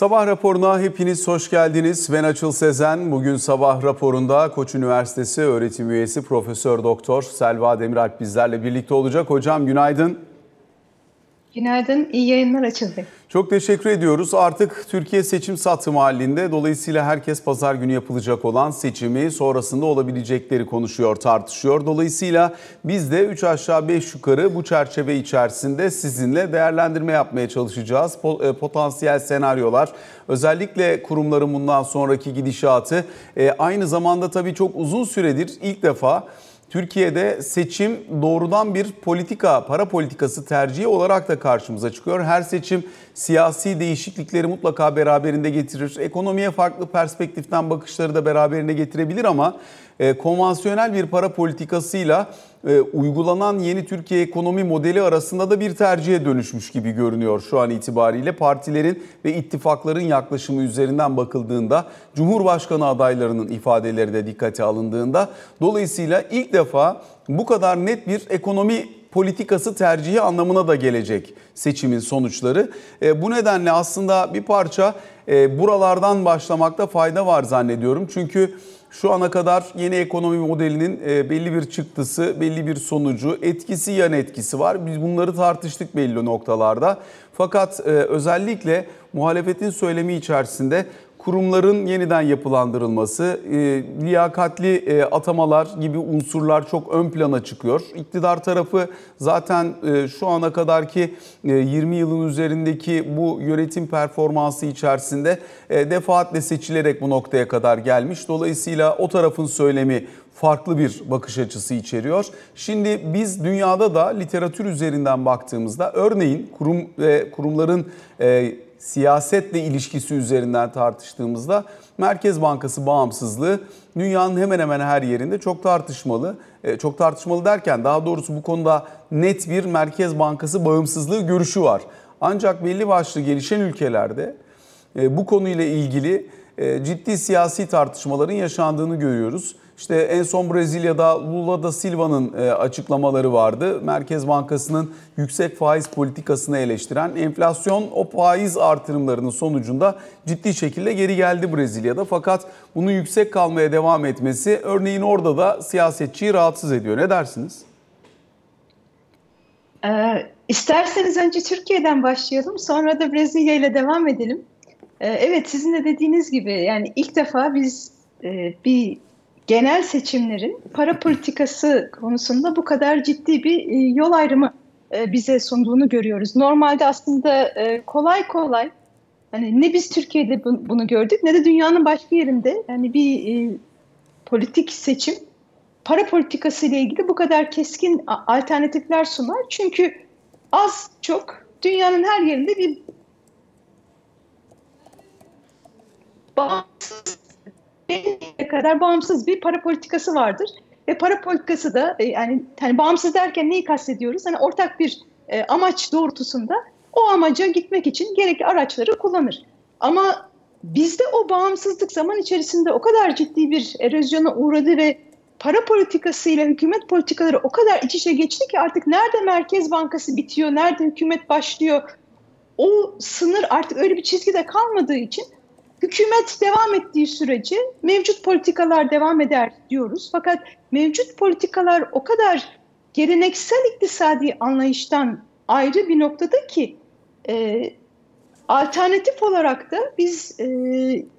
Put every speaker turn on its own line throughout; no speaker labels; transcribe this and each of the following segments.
Sabah raporuna hepiniz hoş geldiniz. Ben Açıl Sezen. Bugün sabah raporunda Koç Üniversitesi öğretim üyesi Profesör Doktor Selva Demiralp bizlerle birlikte olacak. Hocam günaydın.
Günaydın, iyi yayınlar Açıl Bey.
Çok teşekkür ediyoruz. Artık Türkiye seçim satımı halinde. Dolayısıyla herkes pazar günü yapılacak olan seçimi sonrasında olabilecekleri konuşuyor, tartışıyor. Dolayısıyla biz de 3 aşağı 5 yukarı bu çerçeve içerisinde sizinle değerlendirme yapmaya çalışacağız. E, potansiyel senaryolar, özellikle kurumların bundan sonraki gidişatı. E, aynı zamanda tabii çok uzun süredir ilk defa Türkiye'de seçim doğrudan bir politika, para politikası tercihi olarak da karşımıza çıkıyor. Her seçim siyasi değişiklikleri mutlaka beraberinde getirir. Ekonomiye farklı perspektiften bakışları da beraberinde getirebilir ama e, konvansiyonel bir para politikasıyla e, uygulanan yeni Türkiye ekonomi modeli arasında da bir tercihe dönüşmüş gibi görünüyor şu an itibariyle. Partilerin ve ittifakların yaklaşımı üzerinden bakıldığında, Cumhurbaşkanı adaylarının ifadeleri de dikkate alındığında dolayısıyla ilk defa bu kadar net bir ekonomi politikası tercihi anlamına da gelecek seçimin sonuçları. E, bu nedenle aslında bir parça e, buralardan başlamakta fayda var zannediyorum. Çünkü şu ana kadar yeni ekonomi modelinin e, belli bir çıktısı, belli bir sonucu, etkisi yan etkisi var. Biz bunları tartıştık belli noktalarda. Fakat e, özellikle muhalefetin söylemi içerisinde kurumların yeniden yapılandırılması, e, liyakatli e, atamalar gibi unsurlar çok ön plana çıkıyor. İktidar tarafı zaten e, şu ana kadarki e, 20 yılın üzerindeki bu yönetim performansı içerisinde defaatle seçilerek bu noktaya kadar gelmiş. Dolayısıyla o tarafın söylemi farklı bir bakış açısı içeriyor. Şimdi biz dünyada da literatür üzerinden baktığımızda örneğin kurum ve kurumların siyasetle ilişkisi üzerinden tartıştığımızda Merkez Bankası bağımsızlığı dünyanın hemen hemen her yerinde çok tartışmalı. E, çok tartışmalı derken daha doğrusu bu konuda net bir Merkez Bankası bağımsızlığı görüşü var. Ancak belli başlı gelişen ülkelerde e, bu konuyla ilgili e, ciddi siyasi tartışmaların yaşandığını görüyoruz. İşte en son Brezilya'da Lula da Silva'nın e, açıklamaları vardı. Merkez Bankası'nın yüksek faiz politikasını eleştiren enflasyon o faiz artırımlarının sonucunda ciddi şekilde geri geldi Brezilya'da. Fakat bunun yüksek kalmaya devam etmesi örneğin orada da siyasetçiyi rahatsız ediyor. Ne dersiniz?
Ee, isterseniz önce Türkiye'den başlayalım sonra da Brezilya ile devam edelim. Ee, evet sizin de dediğiniz gibi yani ilk defa biz e, bir genel seçimlerin para politikası konusunda bu kadar ciddi bir e, yol ayrımı e, bize sunduğunu görüyoruz. Normalde aslında e, kolay kolay hani ne biz Türkiye'de bunu gördük ne de dünyanın başka yerinde yani bir politik seçim para politikası ile ilgili bu kadar keskin alternatifler sunar. Çünkü az çok dünyanın her yerinde bir bağımsız belirli kadar bağımsız bir para politikası vardır. Ve para politikası da e, yani hani bağımsız derken neyi kastediyoruz? Hani ortak bir e, amaç doğrultusunda o amaca gitmek için gerekli araçları kullanır. Ama bizde o bağımsızlık zaman içerisinde o kadar ciddi bir erozyona uğradı ve para politikası ile hükümet politikaları o kadar iç içe geçti ki artık nerede Merkez Bankası bitiyor, nerede hükümet başlıyor o sınır artık öyle bir çizgide kalmadığı için Hükümet devam ettiği sürece mevcut politikalar devam eder diyoruz. Fakat mevcut politikalar o kadar geleneksel iktisadi anlayıştan ayrı bir noktada ki e, alternatif olarak da biz e,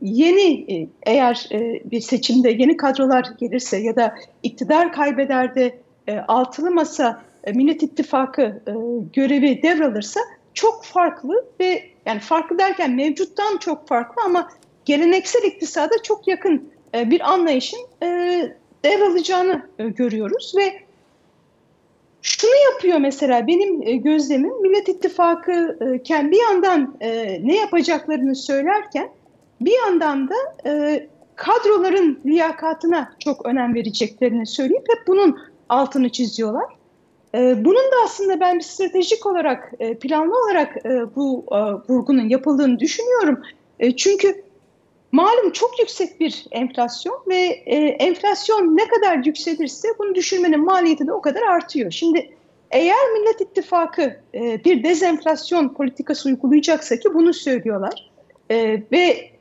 yeni e, eğer e, bir seçimde yeni kadrolar gelirse ya da iktidar kaybeder de e, altılı masa e, Millet İttifakı e, görevi devralırsa çok farklı ve yani farklı derken mevcuttan çok farklı ama geleneksel iktisada çok yakın e, bir anlayışın e, devralacağını e, görüyoruz ve şunu yapıyor mesela benim gözlemim Millet İttifakı kendi yandan ne yapacaklarını söylerken bir yandan da kadroların liyakatına çok önem vereceklerini söyleyip hep bunun altını çiziyorlar. E, bunun da aslında ben bir stratejik olarak, e, planlı olarak e, bu vurgunun yapıldığını düşünüyorum. Çünkü malum çok yüksek bir enflasyon ve enflasyon ne kadar yükselirse bunu düşürmenin maliyeti de o kadar artıyor. Şimdi eğer Millet İttifakı bir dezenflasyon politikası uygulayacaksa ki bunu söylüyorlar, E, ve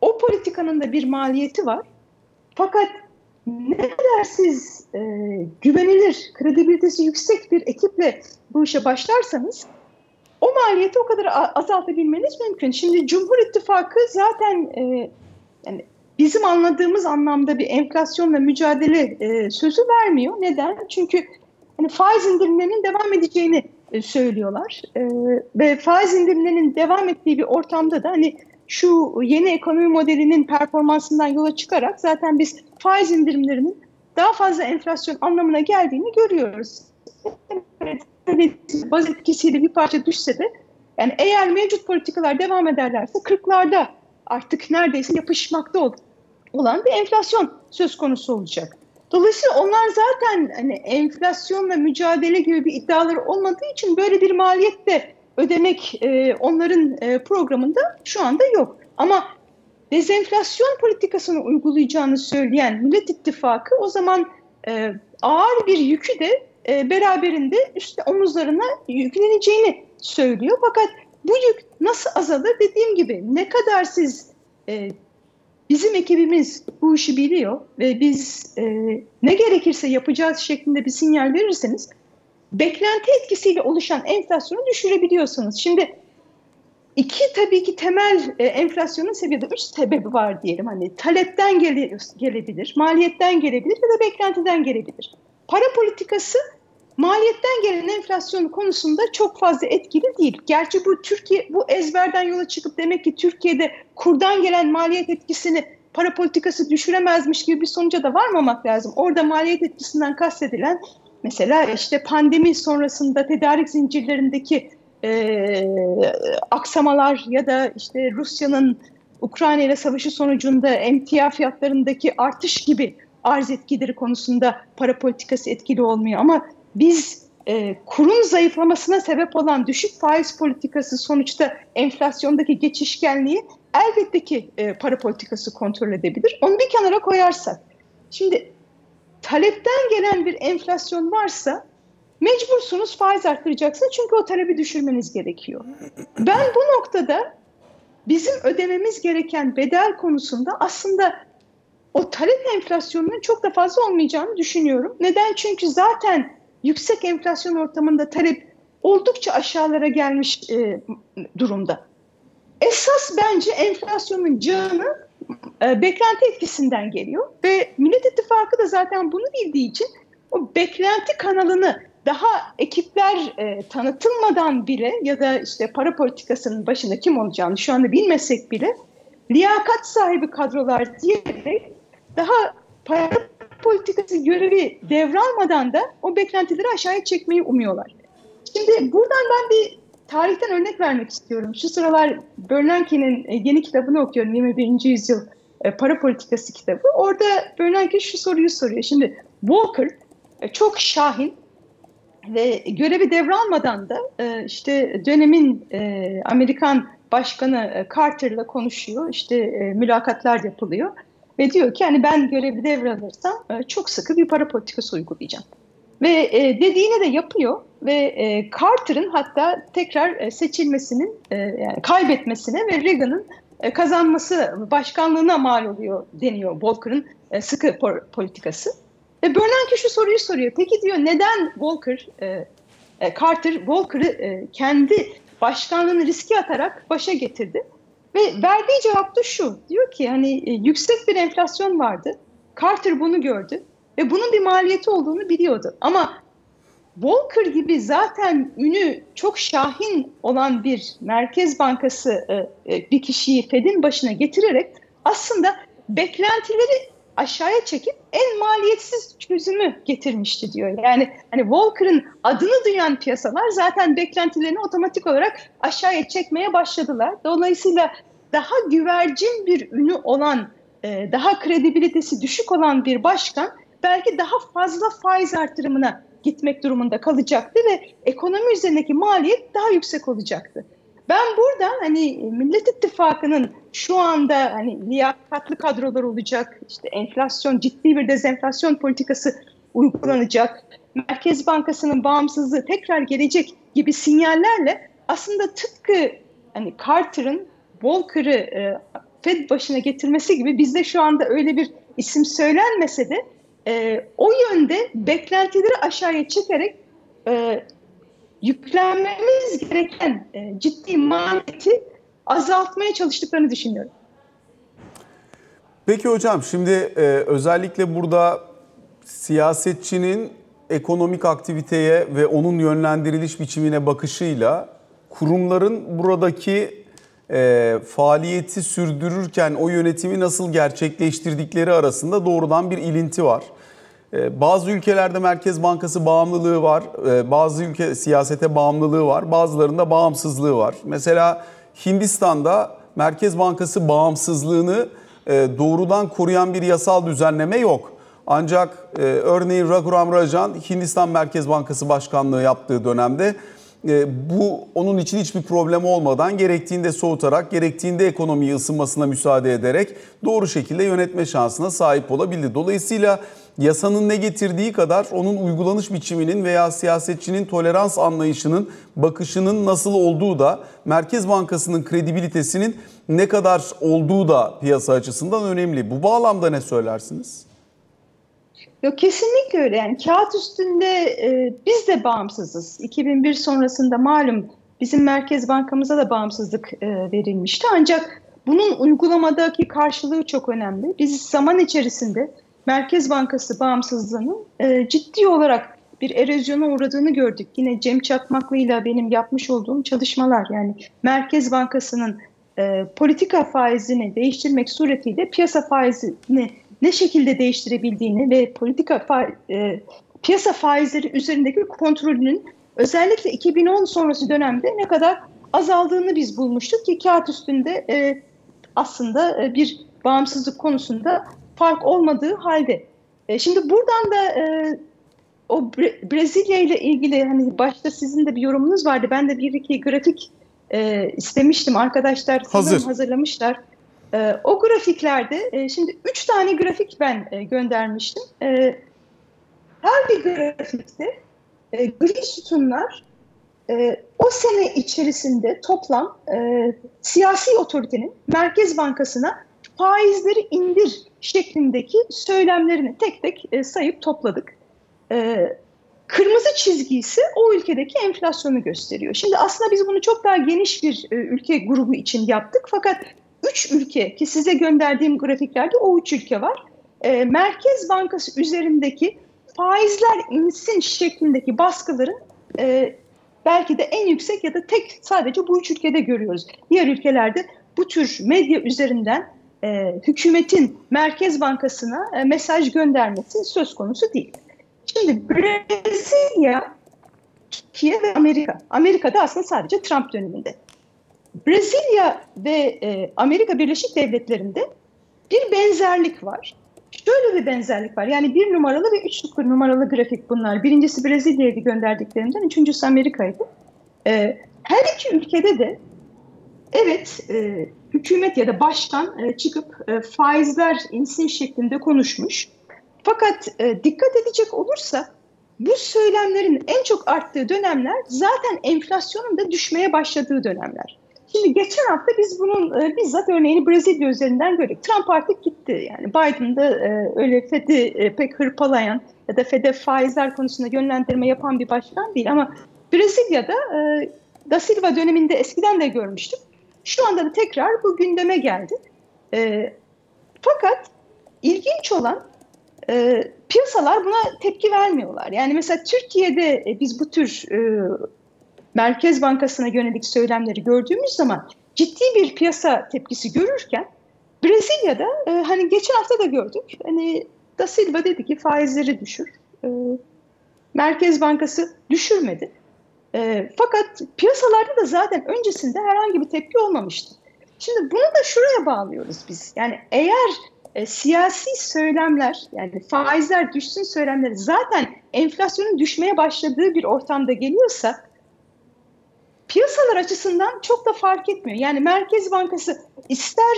o politikanın da bir maliyeti var. Fakat ne kadar siz e, güvenilir, kredibilitesi yüksek bir ekiple bu işe başlarsanız o maliyeti o kadar azaltabilmeniz mümkün. Şimdi Cumhur İttifakı zaten e, yani bizim anladığımız anlamda bir enflasyonla mücadele e, sözü vermiyor. Neden? Çünkü hani faiz indirimlerinin devam edeceğini e, söylüyorlar. E, ve faiz indirimlerinin devam ettiği bir ortamda da hani şu yeni ekonomi modelinin performansından yola çıkarak zaten biz faiz indirimlerinin daha fazla enflasyon anlamına geldiğini görüyoruz. Baz etkisiyle bir parça düşse de yani eğer mevcut politikalar devam ederlerse 40'larda artık neredeyse yapışmakta olan bir enflasyon söz konusu olacak. Dolayısıyla onlar zaten hani enflasyonla mücadele gibi bir iddiaları olmadığı için böyle bir maliyet de ödemek e, onların e, programında şu anda yok. Ama dezenflasyon politikasını uygulayacağını söyleyen Millet İttifakı o zaman e, ağır bir yükü de e, beraberinde üstte omuzlarına yükleneceğini söylüyor. Fakat bu yük nasıl azalır dediğim gibi ne kadar siz e, bizim ekibimiz bu işi biliyor ve biz e, ne gerekirse yapacağız şeklinde bir sinyal verirseniz beklenti etkisiyle oluşan enflasyonu düşürebiliyorsunuz. Şimdi iki tabii ki temel e, enflasyonun seviyede üç sebebi var diyelim. Hani talepten gele, gelebilir, maliyetten gelebilir ya da beklentiden gelebilir. Para politikası maliyetten gelen enflasyon konusunda çok fazla etkili değil. Gerçi bu Türkiye bu ezberden yola çıkıp demek ki Türkiye'de kurdan gelen maliyet etkisini para politikası düşüremezmiş gibi bir sonuca da varmamak lazım. Orada maliyet etkisinden kastedilen mesela işte pandemi sonrasında tedarik zincirlerindeki e, aksamalar ya da işte Rusya'nın Ukrayna ile savaşı sonucunda emtia fiyatlarındaki artış gibi arz etkileri konusunda para politikası etkili olmuyor. Ama biz e, kurun zayıflamasına sebep olan düşük faiz politikası sonuçta enflasyondaki geçişkenliği elbette ki e, para politikası kontrol edebilir. Onu bir kenara koyarsak. Şimdi talepten gelen bir enflasyon varsa mecbursunuz faiz arttıracaksınız çünkü o talebi düşürmeniz gerekiyor. Ben bu noktada bizim ödememiz gereken bedel konusunda aslında o talep enflasyonunun çok da fazla olmayacağını düşünüyorum. Neden? Çünkü zaten yüksek enflasyon ortamında talep oldukça aşağılara gelmiş e, durumda. Esas bence enflasyonun canı e, beklenti etkisinden geliyor ve Millet İttifakı da zaten bunu bildiği için o beklenti kanalını daha ekipler e, tanıtılmadan bile ya da işte para politikasının başında kim olacağını şu anda bilmesek bile liyakat sahibi kadrolar diyerek daha para politikası görevi devralmadan da o beklentileri aşağıya çekmeyi umuyorlar. Şimdi buradan ben bir tarihten örnek vermek istiyorum. Şu sıralar Bernanke'nin e, yeni kitabını okuyorum. 21. yüzyıl para politikası kitabı. Orada Bernanke şu soruyu soruyor. Şimdi Walker e, çok şahin ve görevi devralmadan da işte dönemin Amerikan Başkanı Carter'la konuşuyor. İşte mülakatlar yapılıyor. Ve diyor ki hani ben görevi devralırsam çok sıkı bir para politikası uygulayacağım. Ve e, dediğini de yapıyor ve e, Carter'ın hatta tekrar e, seçilmesinin e, yani kaybetmesine ve Reagan'ın e, kazanması başkanlığına mal oluyor deniyor Walker'ın e, sıkı politikası. Ve Bernanke şu soruyu soruyor. Peki diyor neden Walker, e, Carter Walker'ı e, kendi başkanlığını riske atarak başa getirdi? Ve verdiği cevap da şu. Diyor ki hani yüksek bir enflasyon vardı. Carter bunu gördü ve bunun bir maliyeti olduğunu biliyordu. Ama Volcker gibi zaten ünü çok şahin olan bir Merkez Bankası e, e, bir kişiyi Fed'in başına getirerek aslında beklentileri aşağıya çekip en maliyetsiz çözümü getirmişti diyor. Yani hani Volcker'ın adını duyan piyasalar zaten beklentilerini otomatik olarak aşağıya çekmeye başladılar. Dolayısıyla daha güvercin bir ünü olan, e, daha kredibilitesi düşük olan bir başkan belki daha fazla faiz artırımına gitmek durumunda kalacaktı ve ekonomi üzerindeki maliyet daha yüksek olacaktı. Ben burada hani Millet İttifakı'nın şu anda hani liyakatlı kadrolar olacak, işte enflasyon, ciddi bir dezenflasyon politikası uygulanacak, Merkez Bankası'nın bağımsızlığı tekrar gelecek gibi sinyallerle aslında tıpkı hani Carter'ın Volcker'ı e, Fed başına getirmesi gibi bizde şu anda öyle bir isim söylenmese de e, o yönde beklentileri aşağıya çekerek e, yüklenmemiz gereken e, ciddi maliyeti azaltmaya çalıştıklarını düşünüyorum.
Peki hocam şimdi e, özellikle burada siyasetçinin ekonomik aktiviteye ve onun yönlendiriliş biçimine bakışıyla kurumların buradaki e, faaliyeti sürdürürken o yönetimi nasıl gerçekleştirdikleri arasında doğrudan bir ilinti var. E, bazı ülkelerde Merkez Bankası bağımlılığı var, e, bazı ülke siyasete bağımlılığı var, bazılarında bağımsızlığı var. Mesela Hindistan'da Merkez Bankası bağımsızlığını e, doğrudan koruyan bir yasal düzenleme yok. Ancak e, örneğin Raghuram Rajan Hindistan Merkez Bankası Başkanlığı yaptığı dönemde bu onun için hiçbir problem olmadan gerektiğinde soğutarak, gerektiğinde ekonomiyi ısınmasına müsaade ederek doğru şekilde yönetme şansına sahip olabildi. Dolayısıyla yasanın ne getirdiği kadar onun uygulanış biçiminin veya siyasetçinin tolerans anlayışının, bakışının nasıl olduğu da Merkez Bankası'nın kredibilitesinin ne kadar olduğu da piyasa açısından önemli. Bu bağlamda ne söylersiniz?
Yok kesinlikle öyle yani kağıt üstünde e, biz de bağımsızız. 2001 sonrasında malum bizim Merkez Bankamıza da bağımsızlık e, verilmişti. Ancak bunun uygulamadaki karşılığı çok önemli. Biz zaman içerisinde Merkez Bankası bağımsızlığının e, ciddi olarak bir erozyona uğradığını gördük. Yine Cem Çakmaklı ile benim yapmış olduğum çalışmalar yani Merkez Bankası'nın e, politika faizini değiştirmek suretiyle piyasa faizini ne şekilde değiştirebildiğini ve politika e, piyasa faizleri üzerindeki kontrolünün özellikle 2010 sonrası dönemde ne kadar azaldığını biz bulmuştuk ki kağıt üstünde e, aslında e, bir bağımsızlık konusunda fark olmadığı halde. E, şimdi buradan da e, o Bre Brezilya ile ilgili hani başta sizin de bir yorumunuz vardı. Ben de bir iki grafik e, istemiştim. Arkadaşlar Hazır. hazırlamışlar. E, o grafiklerde e, şimdi üç tane grafik ben e, göndermiştim. E, her bir grafikte e, gri sütunlar o sene içerisinde toplam siyasi otoritenin Merkez Bankası'na faizleri indir şeklindeki söylemlerini tek tek sayıp topladık. Kırmızı çizgi ise o ülkedeki enflasyonu gösteriyor. Şimdi aslında biz bunu çok daha geniş bir ülke grubu için yaptık fakat üç ülke ki size gönderdiğim grafiklerde o üç ülke var. E, Merkez Bankası üzerindeki faizler insin şeklindeki baskıların e, belki de en yüksek ya da tek sadece bu üç ülkede görüyoruz. Diğer ülkelerde bu tür medya üzerinden e, hükümetin Merkez Bankası'na e, mesaj göndermesi söz konusu değil. Şimdi Brezilya, Türkiye ve Amerika. Amerika'da aslında sadece Trump döneminde. Brezilya ve e, Amerika Birleşik Devletleri'nde bir benzerlik var. Şöyle bir benzerlik var. Yani bir numaralı ve üç numaralı grafik bunlar. Birincisi Brezilya'ydı gönderdiklerimden, üçüncüsü Amerika'ydı. E, her iki ülkede de evet e, hükümet ya da başkan e, çıkıp e, faizler insin şeklinde konuşmuş. Fakat e, dikkat edecek olursa bu söylemlerin en çok arttığı dönemler zaten enflasyonun da düşmeye başladığı dönemler. Şimdi geçen hafta biz bunun e, bizzat örneğini Brezilya üzerinden gördük. Trump artık gitti. Yani Biden da e, öyle Fed'i e, pek hırpalayan ya da Fed'e faizler konusunda yönlendirme yapan bir başkan değil. Ama Brezilya'da e, Da Silva döneminde eskiden de görmüştük. Şu anda da tekrar bu gündeme geldi. E, fakat ilginç olan e, piyasalar buna tepki vermiyorlar. Yani mesela Türkiye'de e, biz bu tür e, Merkez Bankası'na yönelik söylemleri gördüğümüz zaman ciddi bir piyasa tepkisi görürken Brezilya'da e, hani geçen hafta da gördük. Hani Da Silva dedi ki faizleri düşür. E, Merkez Bankası düşürmedi. E, fakat piyasalarda da zaten öncesinde herhangi bir tepki olmamıştı. Şimdi bunu da şuraya bağlıyoruz biz. Yani eğer e, siyasi söylemler yani faizler düşsün söylemleri zaten enflasyonun düşmeye başladığı bir ortamda geliyorsa piyasalar açısından çok da fark etmiyor. Yani Merkez Bankası ister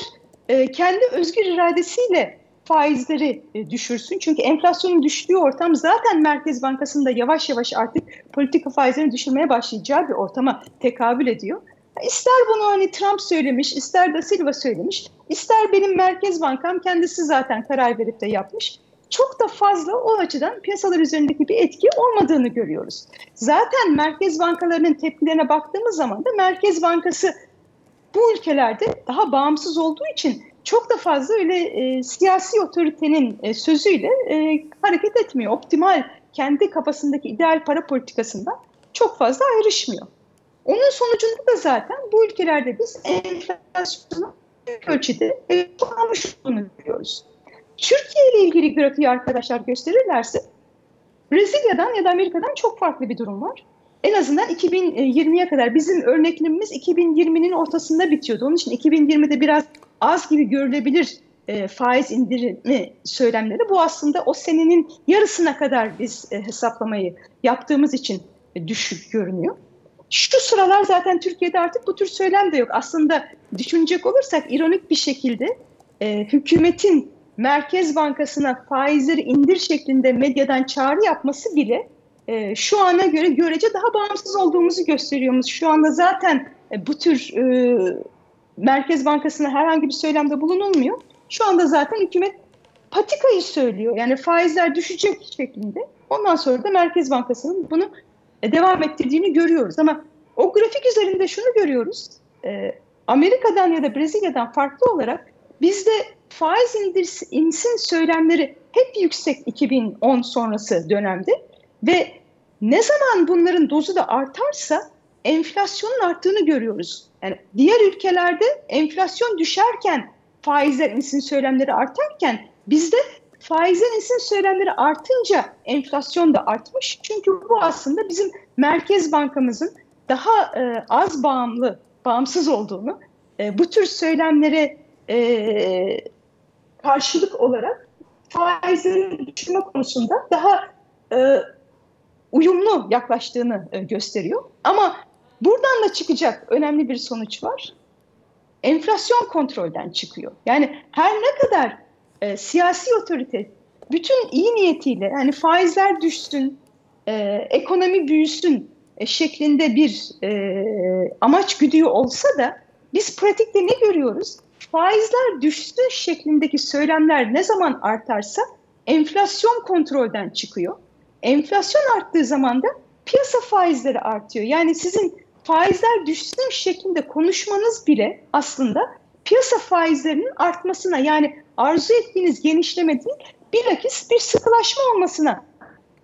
e, kendi özgür iradesiyle faizleri e, düşürsün. Çünkü enflasyonun düştüğü ortam zaten Merkez Bankası'nda yavaş yavaş artık politika faizlerini düşürmeye başlayacağı bir ortama tekabül ediyor. İster bunu hani Trump söylemiş, ister da Silva söylemiş, ister benim Merkez Bankam kendisi zaten karar verip de yapmış. Çok da fazla o açıdan piyasalar üzerindeki bir etki olmadığını görüyoruz. Zaten merkez bankalarının tepkilerine baktığımız zaman da Merkez Bankası bu ülkelerde daha bağımsız olduğu için çok da fazla öyle e, siyasi otoritenin e, sözüyle e, hareket etmiyor. Optimal kendi kafasındaki ideal para politikasından çok fazla ayrışmıyor. Onun sonucunda da zaten bu ülkelerde biz enflasyonu büyük ölçüde almış olduğunu görüyoruz. Türkiye ile ilgili grafiği arkadaşlar gösterirlerse Brezilya'dan ya da Amerika'dan çok farklı bir durum var. En azından 2020'ye kadar bizim örneklemimiz 2020'nin ortasında bitiyordu. Onun için 2020'de biraz az gibi görülebilir e, faiz indirimi söylemleri. Bu aslında o senenin yarısına kadar biz e, hesaplamayı yaptığımız için e, düşük görünüyor. Şu sıralar zaten Türkiye'de artık bu tür söylem de yok. Aslında düşünecek olursak ironik bir şekilde e, hükümetin Merkez Bankası'na faizleri indir şeklinde medyadan çağrı yapması bile e, şu ana göre görece daha bağımsız olduğumuzu gösteriyoruz. Şu anda zaten e, bu tür e, Merkez Bankası'na herhangi bir söylemde bulunulmuyor. Şu anda zaten hükümet patikayı söylüyor. Yani faizler düşecek şeklinde. Ondan sonra da Merkez Bankası'nın bunu e, devam ettirdiğini görüyoruz. Ama o grafik üzerinde şunu görüyoruz. E, Amerika'dan ya da Brezilya'dan farklı olarak bizde faiz indir, insin söylemleri hep yüksek 2010 sonrası dönemde ve ne zaman bunların dozu da artarsa enflasyonun arttığını görüyoruz. Yani diğer ülkelerde enflasyon düşerken faizler insin söylemleri artarken bizde faizler insin söylemleri artınca enflasyon da artmış. Çünkü bu aslında bizim Merkez Bankamızın daha e, az bağımlı, bağımsız olduğunu, e, bu tür söylemlere e, karşılık olarak faizleri düşürme konusunda daha e, uyumlu yaklaştığını e, gösteriyor. Ama buradan da çıkacak önemli bir sonuç var. Enflasyon kontrolden çıkıyor. Yani her ne kadar e, siyasi otorite bütün iyi niyetiyle yani faizler düşsün, e, ekonomi büyüsün e, şeklinde bir e, amaç güdüyor olsa da biz pratikte ne görüyoruz? Faizler düşsün şeklindeki söylemler ne zaman artarsa enflasyon kontrolden çıkıyor. Enflasyon arttığı zaman da piyasa faizleri artıyor. Yani sizin faizler düşsün şeklinde konuşmanız bile aslında piyasa faizlerinin artmasına yani arzu ettiğiniz genişleme değil bilakis bir sıkılaşma olmasına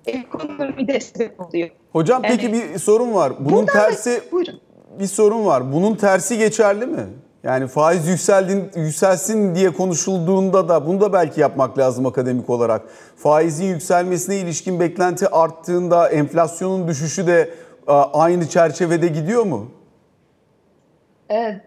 ekonomide sebep oluyor.
Hocam yani, peki bir sorun var. Bunun tersi da, buyurun. bir sorun var. Bunun tersi geçerli mi? Yani faiz yükseldin, yükselsin diye konuşulduğunda da bunu da belki yapmak lazım akademik olarak. Faizin yükselmesine ilişkin beklenti arttığında enflasyonun düşüşü de aynı çerçevede gidiyor mu?
Ee,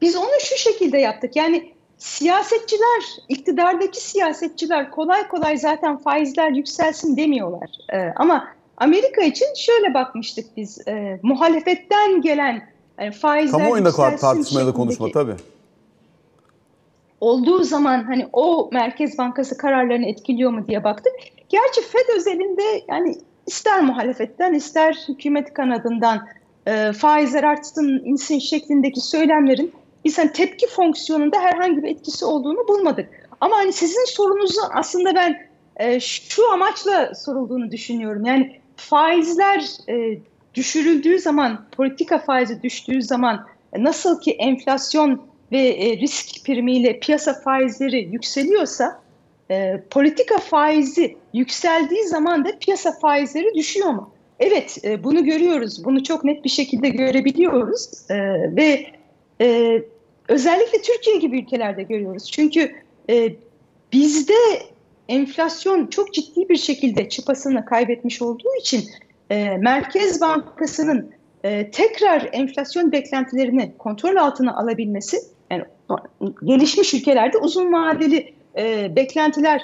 biz onu şu şekilde yaptık. Yani siyasetçiler, iktidardaki siyasetçiler kolay kolay zaten faizler yükselsin demiyorlar. Ee, ama Amerika için şöyle bakmıştık biz. E, muhalefetten gelen yani faizler
Kamuoyunda tartışmaya da konuşma tabii.
Olduğu zaman hani o Merkez Bankası kararlarını etkiliyor mu diye baktık. Gerçi Fed özelinde yani ister muhalefetten ister hükümet kanadından e, faizler artsın insin şeklindeki söylemlerin biz hani tepki fonksiyonunda herhangi bir etkisi olduğunu bulmadık. Ama hani sizin sorunuzu aslında ben e, şu amaçla sorulduğunu düşünüyorum. Yani faizler e, düşürüldüğü zaman, politika faizi düştüğü zaman nasıl ki enflasyon ve e, risk primiyle piyasa faizleri yükseliyorsa e, politika faizi yükseldiği zaman da piyasa faizleri düşüyor mu? Evet e, bunu görüyoruz. Bunu çok net bir şekilde görebiliyoruz. E, ve e, özellikle Türkiye gibi ülkelerde görüyoruz. Çünkü e, bizde enflasyon çok ciddi bir şekilde çıpasını kaybetmiş olduğu için e, Merkez Bankası'nın e, tekrar enflasyon beklentilerini kontrol altına alabilmesi, yani gelişmiş ülkelerde uzun vadeli e, beklentiler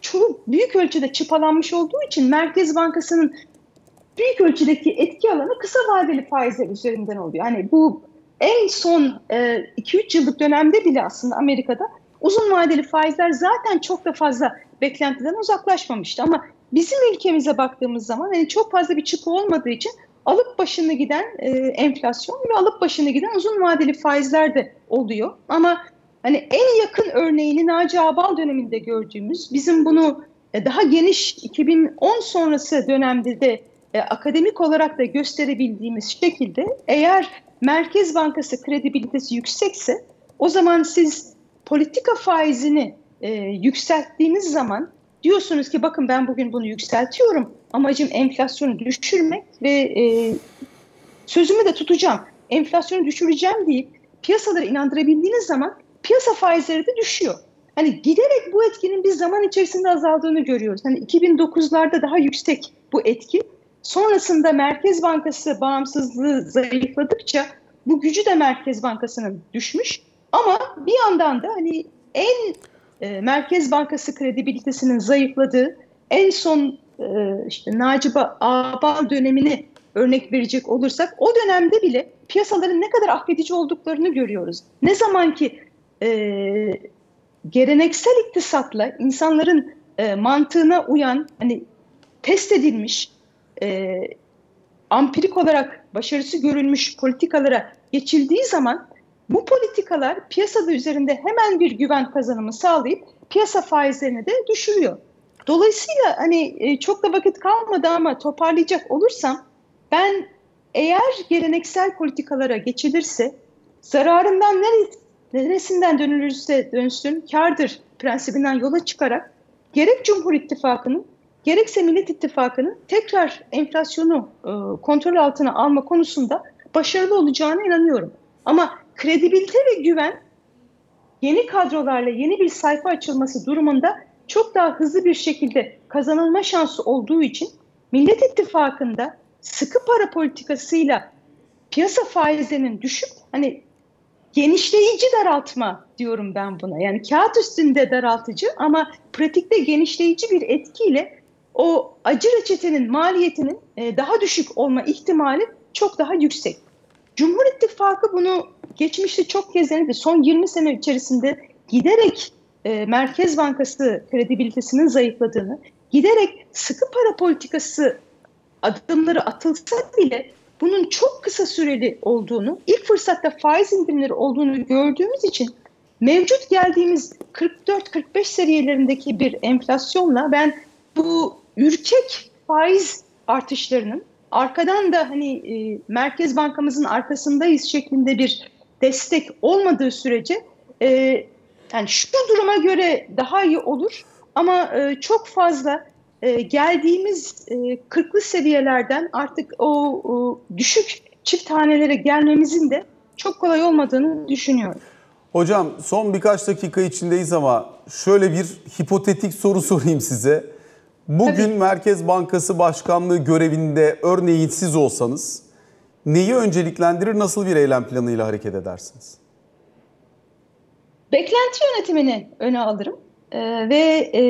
çok büyük ölçüde çıpalanmış olduğu için Merkez Bankası'nın büyük ölçüdeki etki alanı kısa vadeli faizler üzerinden oluyor. Yani bu en son 2-3 e, yıllık dönemde bile aslında Amerika'da uzun vadeli faizler zaten çok da fazla beklentiden uzaklaşmamıştı. Ama bizim ülkemize baktığımız zaman yani çok fazla bir çıkı olmadığı için alıp başını giden e, enflasyon ve alıp başını giden uzun vadeli faizler de oluyor. Ama hani en yakın örneğini Naci Abal döneminde gördüğümüz bizim bunu e, daha geniş 2010 sonrası dönemde de e, akademik olarak da gösterebildiğimiz şekilde eğer Merkez Bankası kredibilitesi yüksekse o zaman siz politika faizini e, yükselttiğiniz zaman diyorsunuz ki bakın ben bugün bunu yükseltiyorum. Amacım enflasyonu düşürmek ve e, sözümü de tutacağım. Enflasyonu düşüreceğim deyip piyasaları inandırabildiğiniz zaman piyasa faizleri de düşüyor. Hani giderek bu etkinin bir zaman içerisinde azaldığını görüyoruz. Hani 2009'larda daha yüksek bu etki. Sonrasında Merkez Bankası bağımsızlığı zayıfladıkça bu gücü de Merkez Bankası'nın düşmüş. Ama bir yandan da hani en e, Merkez Bankası kredibilitesinin zayıfladığı en son e, işte Naci Ağbal dönemini örnek verecek olursak o dönemde bile piyasaların ne kadar affedici olduklarını görüyoruz. Ne zaman ki e, geleneksel iktisatla insanların e, mantığına uyan hani test edilmiş e, ampirik olarak başarısı görülmüş politikalara geçildiği zaman bu politikalar piyasada üzerinde hemen bir güven kazanımı sağlayıp piyasa faizlerini de düşürüyor. Dolayısıyla hani e, çok da vakit kalmadı ama toparlayacak olursam ben eğer geleneksel politikalara geçilirse zararından neresinden dönülürse dönsün kardır prensibinden yola çıkarak gerek Cumhur İttifakı'nın gerekse Millet İttifakı'nın tekrar enflasyonu e, kontrol altına alma konusunda başarılı olacağına inanıyorum. Ama kredibilite ve güven yeni kadrolarla yeni bir sayfa açılması durumunda çok daha hızlı bir şekilde kazanılma şansı olduğu için Millet İttifakı'nda sıkı para politikasıyla piyasa faizlerinin düşüp hani genişleyici daraltma diyorum ben buna. Yani kağıt üstünde daraltıcı ama pratikte genişleyici bir etkiyle o acı reçetenin maliyetinin e, daha düşük olma ihtimali çok daha yüksek. Cumhur İttifakı bunu geçmişte çok kez denedi. Son 20 sene içerisinde giderek e, Merkez Bankası kredibilitesinin zayıfladığını, giderek sıkı para politikası adımları atılsa bile bunun çok kısa süreli olduğunu, ilk fırsatta faiz indirimleri olduğunu gördüğümüz için mevcut geldiğimiz 44-45 seviyelerindeki bir enflasyonla ben bu ürkek faiz artışlarının arkadan da hani e, Merkez Bankamızın arkasındayız şeklinde bir destek olmadığı sürece e, yani şu duruma göre daha iyi olur ama e, çok fazla e, geldiğimiz e, kırklı seviyelerden artık o, o düşük çift hanelere gelmemizin de çok kolay olmadığını düşünüyorum.
Hocam son birkaç dakika içindeyiz ama şöyle bir hipotetik soru sorayım size. Bugün Tabii. Merkez Bankası Başkanlığı görevinde örneğin siz olsanız neyi önceliklendirir, nasıl bir eylem planıyla hareket edersiniz?
Beklenti yönetimini öne alırım ee, ve e,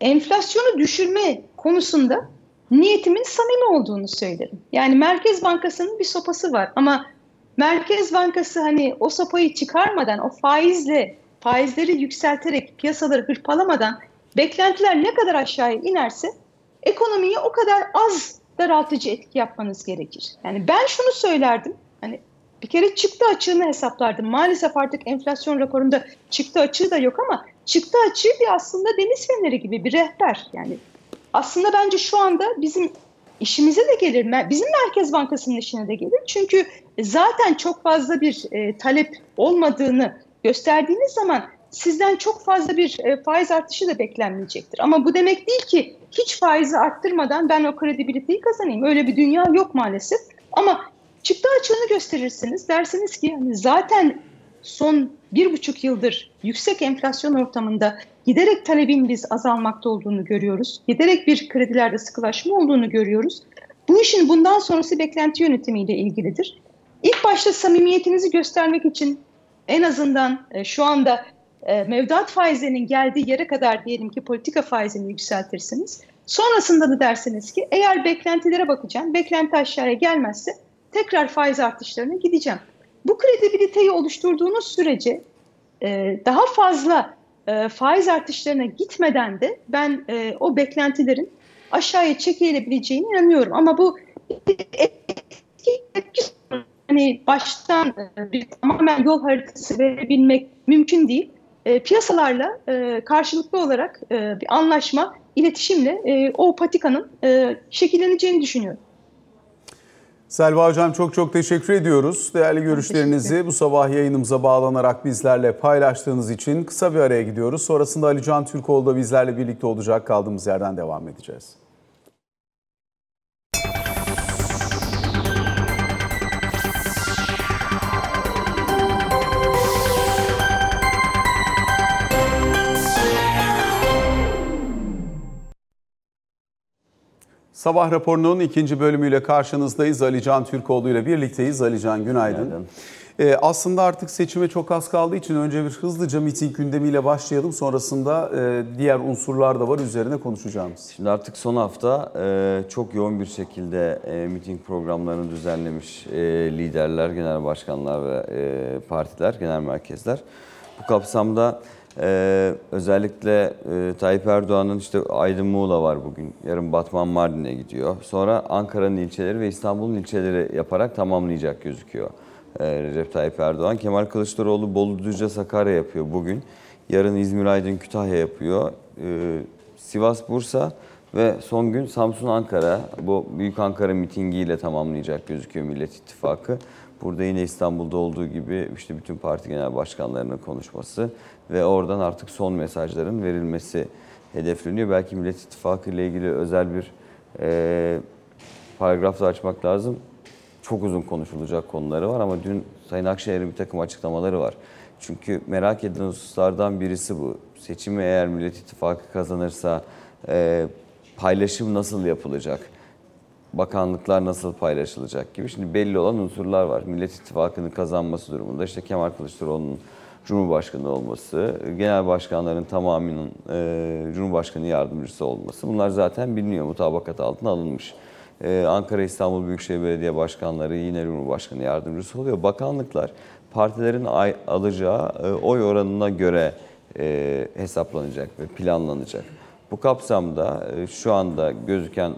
enflasyonu düşürme konusunda niyetimin samimi olduğunu söylerim. Yani Merkez Bankası'nın bir sopası var ama Merkez Bankası hani o sopayı çıkarmadan, o faizle, faizleri yükselterek, piyasaları hırpalamadan beklentiler ne kadar aşağıya inerse ekonomiye o kadar az daraltıcı etki yapmanız gerekir. Yani ben şunu söylerdim. Hani bir kere çıktı açığını hesaplardım. Maalesef artık enflasyon raporunda çıktı açığı da yok ama çıktı açığı bir aslında deniz feneri gibi bir rehber. Yani aslında bence şu anda bizim işimize de gelir. Bizim Merkez Bankası'nın işine de gelir. Çünkü zaten çok fazla bir e, talep olmadığını gösterdiğiniz zaman sizden çok fazla bir e, faiz artışı da beklenmeyecektir. Ama bu demek değil ki hiç faizi arttırmadan ben o kredibiliteyi kazanayım. Öyle bir dünya yok maalesef. Ama çıktı açığını gösterirsiniz. Dersiniz ki yani zaten son bir buçuk yıldır yüksek enflasyon ortamında giderek talebin biz azalmakta olduğunu görüyoruz. Giderek bir kredilerde sıkılaşma olduğunu görüyoruz. Bu işin bundan sonrası beklenti yönetimiyle ilgilidir. İlk başta samimiyetinizi göstermek için en azından e, şu anda e, mevduat faizlerinin geldiği yere kadar diyelim ki politika faizini yükseltirsiniz. Sonrasında da dersiniz ki eğer beklentilere bakacağım, beklenti aşağıya gelmezse tekrar faiz artışlarına gideceğim. Bu kredibiliteyi oluşturduğunuz sürece e, daha fazla e, faiz artışlarına gitmeden de ben e, o beklentilerin aşağıya çekilebileceğine inanıyorum. Ama bu hani baştan bir tamamen yol haritası verebilmek mümkün değil. E, piyasalarla e, karşılıklı olarak e, bir anlaşma, iletişimle e, o patikanın e, şekilleneceğini düşünüyorum.
Selva Hocam çok çok teşekkür ediyoruz. Değerli görüşlerinizi bu sabah yayınımıza bağlanarak bizlerle paylaştığınız için kısa bir araya gidiyoruz. Sonrasında Ali Can Türkoğlu da bizlerle birlikte olacak. Kaldığımız yerden devam edeceğiz. Sabah raporunun ikinci bölümüyle karşınızdayız. Ali Can Türkoğlu ile birlikteyiz. Ali Can günaydın. günaydın. Ee, aslında artık seçime çok az kaldığı için önce bir hızlıca miting gündemiyle başlayalım. Sonrasında e, diğer unsurlar da var üzerine konuşacağımız.
Şimdi artık son hafta e, çok yoğun bir şekilde e, miting programlarını düzenlemiş e, liderler, genel başkanlar ve e, partiler, genel merkezler. Bu kapsamda ee, özellikle e, Tayyip Erdoğan'ın işte Aydın Muğla var bugün. Yarın Batman Mardin'e gidiyor. Sonra Ankara'nın ilçeleri ve İstanbul'un ilçeleri yaparak tamamlayacak gözüküyor. Ee, Recep Tayyip Erdoğan. Kemal Kılıçdaroğlu Bolu Düzce Sakarya yapıyor bugün. Yarın İzmir Aydın Kütahya yapıyor. Ee, Sivas Bursa ve son gün Samsun Ankara. Bu Büyük Ankara mitingiyle tamamlayacak gözüküyor Millet İttifakı. Burada yine İstanbul'da olduğu gibi işte bütün parti genel başkanlarının konuşması ve oradan artık son mesajların verilmesi hedefleniyor. Belki Millet İttifakı ile ilgili özel bir e, paragraf da açmak lazım. Çok uzun konuşulacak konuları var ama dün Sayın Akşener'in bir takım açıklamaları var. Çünkü merak edilen hususlardan birisi bu. Seçimi eğer Millet İttifakı kazanırsa e, paylaşım nasıl yapılacak? Bakanlıklar nasıl paylaşılacak gibi. Şimdi belli olan unsurlar var. Millet İttifakı'nın kazanması durumunda işte Kemal Kılıçdaroğlu'nun Cumhurbaşkanı olması, genel başkanların tamamının e, Cumhurbaşkanı yardımcısı olması bunlar zaten biliniyor, mutabakat altına alınmış. E, Ankara İstanbul Büyükşehir Belediye Başkanları yine Cumhurbaşkanı yardımcısı oluyor. Bakanlıklar partilerin ay, alacağı e, oy oranına göre e, hesaplanacak ve planlanacak. Bu kapsamda e, şu anda gözüken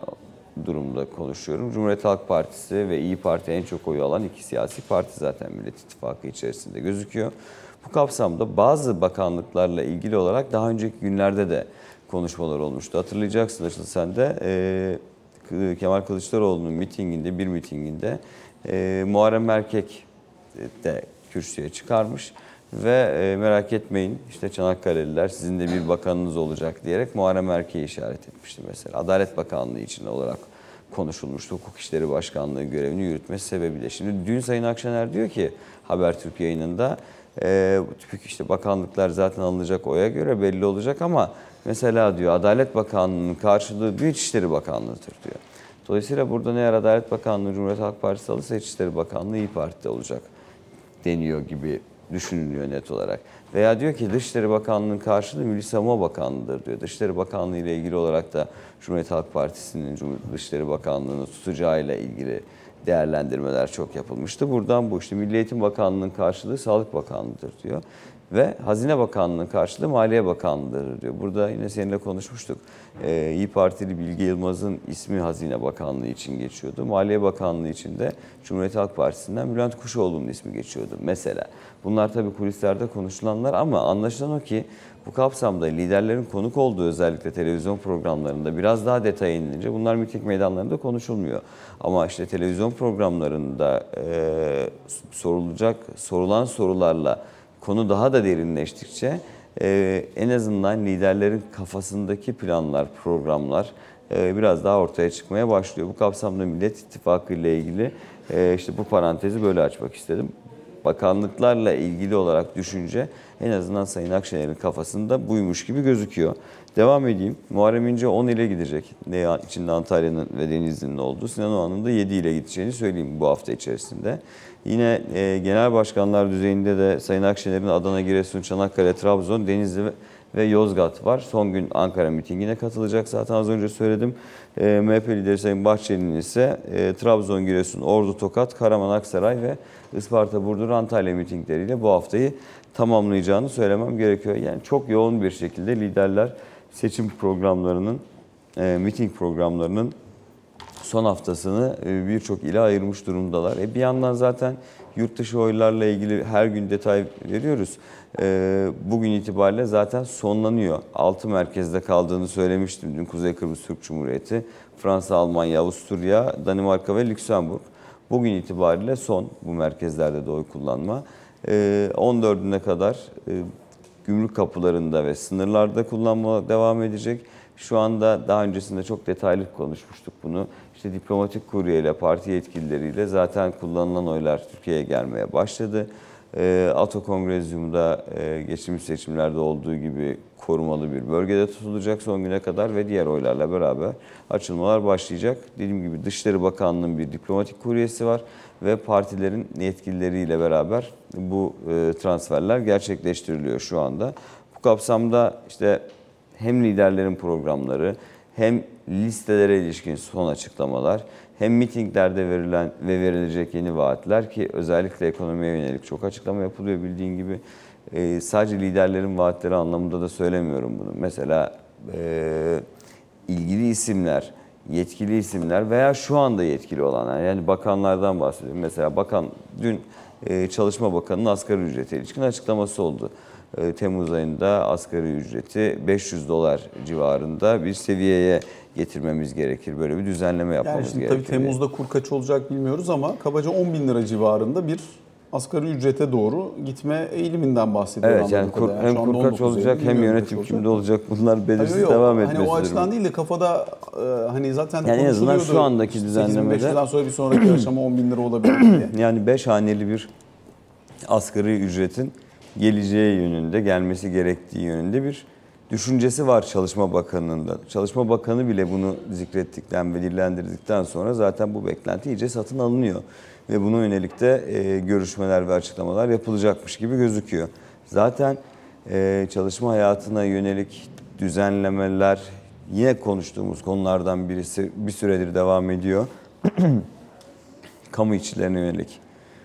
durumda konuşuyorum. Cumhuriyet Halk Partisi ve İyi Parti en çok oyu alan iki siyasi parti zaten Millet İttifakı içerisinde gözüküyor. Bu kapsamda bazı bakanlıklarla ilgili olarak daha önceki günlerde de konuşmalar olmuştu. Hatırlayacaksın Işıl sen de e, Kemal Kılıçdaroğlu'nun mitinginde, bir mitinginde e, Muharrem Erkek de kürsüye çıkarmış ve e, merak etmeyin işte Çanakkale'liler sizin de bir bakanınız olacak diyerek Muharrem Erkek'i işaret etmişti mesela. Adalet Bakanlığı için olarak konuşulmuştu. Hukuk İşleri Başkanlığı görevini yürütmesi sebebiyle. Şimdi dün Sayın Akşener diyor ki Habertürk yayınında e, işte bakanlıklar zaten alınacak oya göre belli olacak ama mesela diyor Adalet Bakanlığı'nın karşılığı diyor İçişleri Bakanlığı'dır diyor. Dolayısıyla burada eğer Adalet Bakanlığı Cumhuriyet Halk Partisi alırsa İçişleri Bakanlığı İyi Parti'de olacak deniyor gibi düşünülüyor net olarak. Veya diyor ki Dışişleri Bakanlığı'nın karşılığı Milli Savunma Bakanlığı'dır diyor. Dışişleri Bakanlığı ile ilgili olarak da Cumhuriyet Halk Partisi'nin Dışişleri Bakanlığı'nı tutacağıyla ilgili değerlendirmeler çok yapılmıştı. Buradan bu işte Milli Eğitim Bakanlığı'nın karşılığı Sağlık Bakanlığı'dır diyor. Ve Hazine Bakanlığı'nın karşılığı Maliye Bakanlığı'dır diyor. Burada yine seninle konuşmuştuk. Ee, İyi Partili Bilge Yılmaz'ın ismi Hazine Bakanlığı için geçiyordu. Maliye Bakanlığı için de Cumhuriyet Halk Partisi'nden Bülent Kuşoğlu'nun ismi geçiyordu mesela. Bunlar tabii kulislerde konuşulanlar ama anlaşılan o ki bu kapsamda liderlerin konuk olduğu özellikle televizyon programlarında biraz daha detaya inilince bunlar miting meydanlarında konuşulmuyor. Ama işte televizyon programlarında e, sorulacak, sorulan sorularla konu daha da derinleştikçe e, en azından liderlerin kafasındaki planlar, programlar e, biraz daha ortaya çıkmaya başlıyor. Bu kapsamda Millet İttifakı ile ilgili e, işte bu parantezi böyle açmak istedim bakanlıklarla ilgili olarak düşünce en azından Sayın Akşener'in kafasında buymuş gibi gözüküyor. Devam edeyim. Muharrem İnce 10 ile gidecek. Ne içinde Antalya'nın ve Denizli'nin olduğu. Sinan Oğan'ın da 7 ile gideceğini söyleyeyim bu hafta içerisinde. Yine e, genel başkanlar düzeyinde de Sayın Akşener'in Adana, Giresun, Çanakkale, Trabzon, Denizli ve ve Yozgat var. Son gün Ankara mitingine katılacak. Zaten az önce söyledim. E, MHP lideri Sayın Bahçeli'nin ise e, Trabzon, Giresun, Ordu, Tokat, Karaman, Aksaray ve Isparta, Burdur, Antalya mitingleriyle bu haftayı tamamlayacağını söylemem gerekiyor. Yani çok yoğun bir şekilde liderler seçim programlarının, e, miting programlarının son haftasını e, birçok ile ayırmış durumdalar. E bir yandan zaten yurt dışı oylarla ilgili her gün detay veriyoruz. E, bugün itibariyle zaten sonlanıyor. Altı merkezde kaldığını söylemiştim dün Kuzey Kıbrıs Türk Cumhuriyeti, Fransa, Almanya, Avusturya, Danimarka ve Lüksemburg. Bugün itibariyle son bu merkezlerde de oy kullanma. 14'üne kadar gümrük kapılarında ve sınırlarda kullanma devam edecek. Şu anda daha öncesinde çok detaylı konuşmuştuk bunu. İşte diplomatik kuryeyle, parti yetkilileriyle zaten kullanılan oylar Türkiye'ye gelmeye başladı. E, Ato Kongrezyum'da e, geçmiş seçimlerde olduğu gibi korumalı bir bölgede tutulacak son güne kadar ve diğer oylarla beraber açılmalar başlayacak. Dediğim gibi Dışişleri Bakanlığı'nın bir diplomatik kuryesi var ve partilerin yetkilileriyle beraber bu e, transferler gerçekleştiriliyor şu anda. Bu kapsamda işte hem liderlerin programları hem listelere ilişkin son açıklamalar hem mitinglerde verilen ve verilecek yeni vaatler ki özellikle ekonomiye yönelik çok açıklama yapılıyor bildiğin gibi. E, sadece liderlerin vaatleri anlamında da söylemiyorum bunu. Mesela e, ilgili isimler, yetkili isimler veya şu anda yetkili olanlar yani bakanlardan bahsediyorum. Mesela bakan dün e, Çalışma Bakanı'nın asgari ücrete ilişkin açıklaması oldu. E, Temmuz ayında asgari ücreti 500 dolar civarında bir seviyeye getirmemiz gerekir. Böyle bir düzenleme yapmamız
yani şimdi
gerekir.
Tabii Temmuz'da kur kaç olacak bilmiyoruz ama kabaca 10 bin lira civarında bir asgari ücrete doğru gitme eğiliminden bahsediyor.
Evet yani kur, hem kur kaç olacak hem yönetim kimde olacak bunlar belirsiz yok, devam etmesi.
Hani o açıdan değil de kafada e, hani zaten
yani en azından şu andaki düzenlemede
8500'den sonra bir sonraki aşama 10 bin lira olabilir diye.
Yani 5 haneli bir asgari ücretin geleceği yönünde, gelmesi gerektiği yönünde bir düşüncesi var Çalışma Bakanı'nın da. Çalışma Bakanı bile bunu zikrettikten ve dillendirdikten sonra zaten bu beklenti iyice satın alınıyor. Ve buna yönelik de e, görüşmeler ve açıklamalar yapılacakmış gibi gözüküyor. Zaten e, çalışma hayatına yönelik düzenlemeler yine konuştuğumuz konulardan birisi bir süredir devam ediyor. Kamu işçilerine yönelik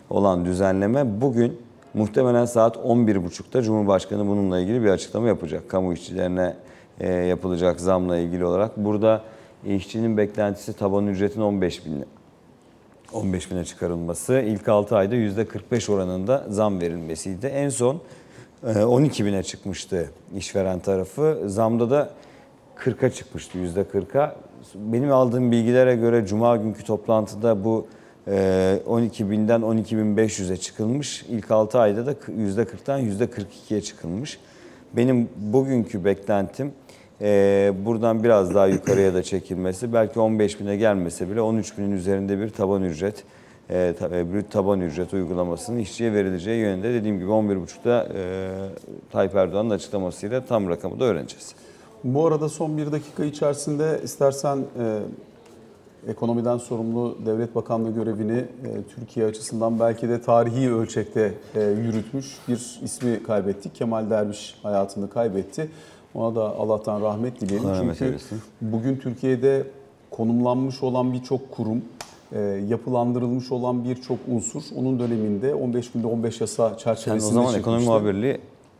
olan düzenleme bugün Muhtemelen saat 11.30'da Cumhurbaşkanı bununla ilgili bir açıklama yapacak. Kamu işçilerine e, yapılacak zamla ilgili olarak. Burada işçinin beklentisi taban ücretin 15 bin 15 bine çıkarılması. İlk 6 ayda %45 oranında zam verilmesiydi. En son 12 e, bine çıkmıştı işveren tarafı. Zamda da 40'a çıkmıştı %40'a. Benim aldığım bilgilere göre Cuma günkü toplantıda bu 12.000'den ee, 12.500'e çıkılmış. İlk 6 ayda da %40'tan %42'ye çıkılmış. Benim bugünkü beklentim e, buradan biraz daha yukarıya da çekilmesi. Belki 15.000'e gelmese bile 13.000'in üzerinde bir taban ücret, e, e, brüt taban ücret uygulamasının işçiye verileceği yönünde. Dediğim gibi 11.30'da Tayyip Erdoğan'ın açıklamasıyla tam rakamı da öğreneceğiz.
Bu arada son bir dakika içerisinde istersen ekonomiden sorumlu devlet bakanlığı görevini e, Türkiye açısından belki de tarihi ölçekte e, yürütmüş bir ismi kaybettik. Kemal Derviş hayatını kaybetti. Ona da Allah'tan rahmet dileyelim.
Allah
Çünkü
eylesin.
bugün Türkiye'de konumlanmış olan birçok kurum, e, yapılandırılmış olan birçok unsur onun döneminde 15 günde 15 yasa çerçevesinde
Sen o zaman
çıkmıştı.
ekonomi muhabirliği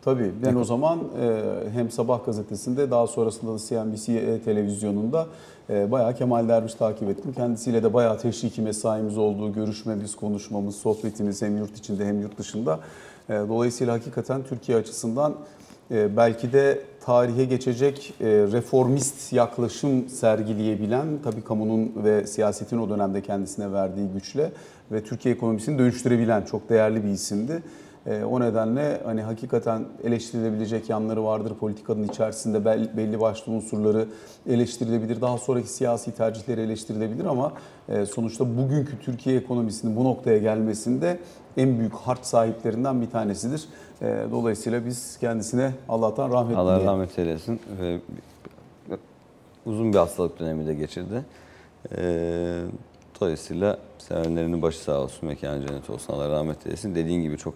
Tabii ben o zaman e, hem Sabah gazetesinde daha sonrasında da CNBC e, televizyonunda e, bayağı Kemal Derviş takip ettim. Kendisiyle de bayağı teşriki mesaimiz olduğu, görüşmemiz, konuşmamız, sohbetimiz hem yurt içinde hem yurt dışında. E, dolayısıyla hakikaten Türkiye açısından e, belki de tarihe geçecek e, reformist yaklaşım sergileyebilen, tabii kamunun ve siyasetin o dönemde kendisine verdiği güçle ve Türkiye ekonomisini dönüştürebilen çok değerli bir isimdi. E, o nedenle hani hakikaten eleştirilebilecek yanları vardır politikanın içerisinde belli başlı unsurları eleştirilebilir. Daha sonraki siyasi tercihleri eleştirilebilir ama e, sonuçta bugünkü Türkiye ekonomisinin bu noktaya gelmesinde en büyük harç sahiplerinden bir tanesidir. E, dolayısıyla biz kendisine Allah'tan rahmet
Allah rahmet eylesin. Ve uzun bir hastalık dönemi de geçirdi. Dolayısıyla sevenlerinin başı sağ olsun, mekanı cennet olsun, Allah rahmet eylesin. Dediğin gibi çok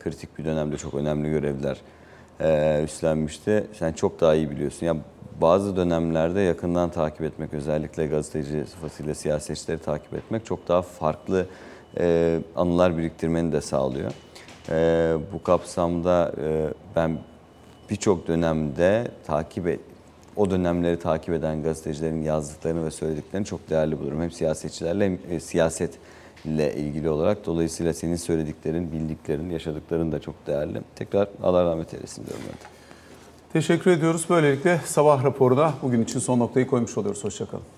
kritik bir dönemde çok önemli görevler e, üstlenmişti. Sen çok daha iyi biliyorsun. Ya bazı dönemlerde yakından takip etmek, özellikle gazeteci sıfatıyla siyasetçileri takip etmek çok daha farklı e, anılar biriktirmeni de sağlıyor. E, bu kapsamda e, ben birçok dönemde takip et, o dönemleri takip eden gazetecilerin yazdıklarını ve söylediklerini çok değerli bulurum. Hem siyasetçilerle hem e, siyasetle ilgili olarak. Dolayısıyla senin söylediklerin, bildiklerin, yaşadıkların da çok değerli. Tekrar Allah rahmet eylesin diyorum ben de.
Teşekkür ediyoruz. Böylelikle sabah raporuna bugün için son noktayı koymuş oluyoruz. Hoşçakalın.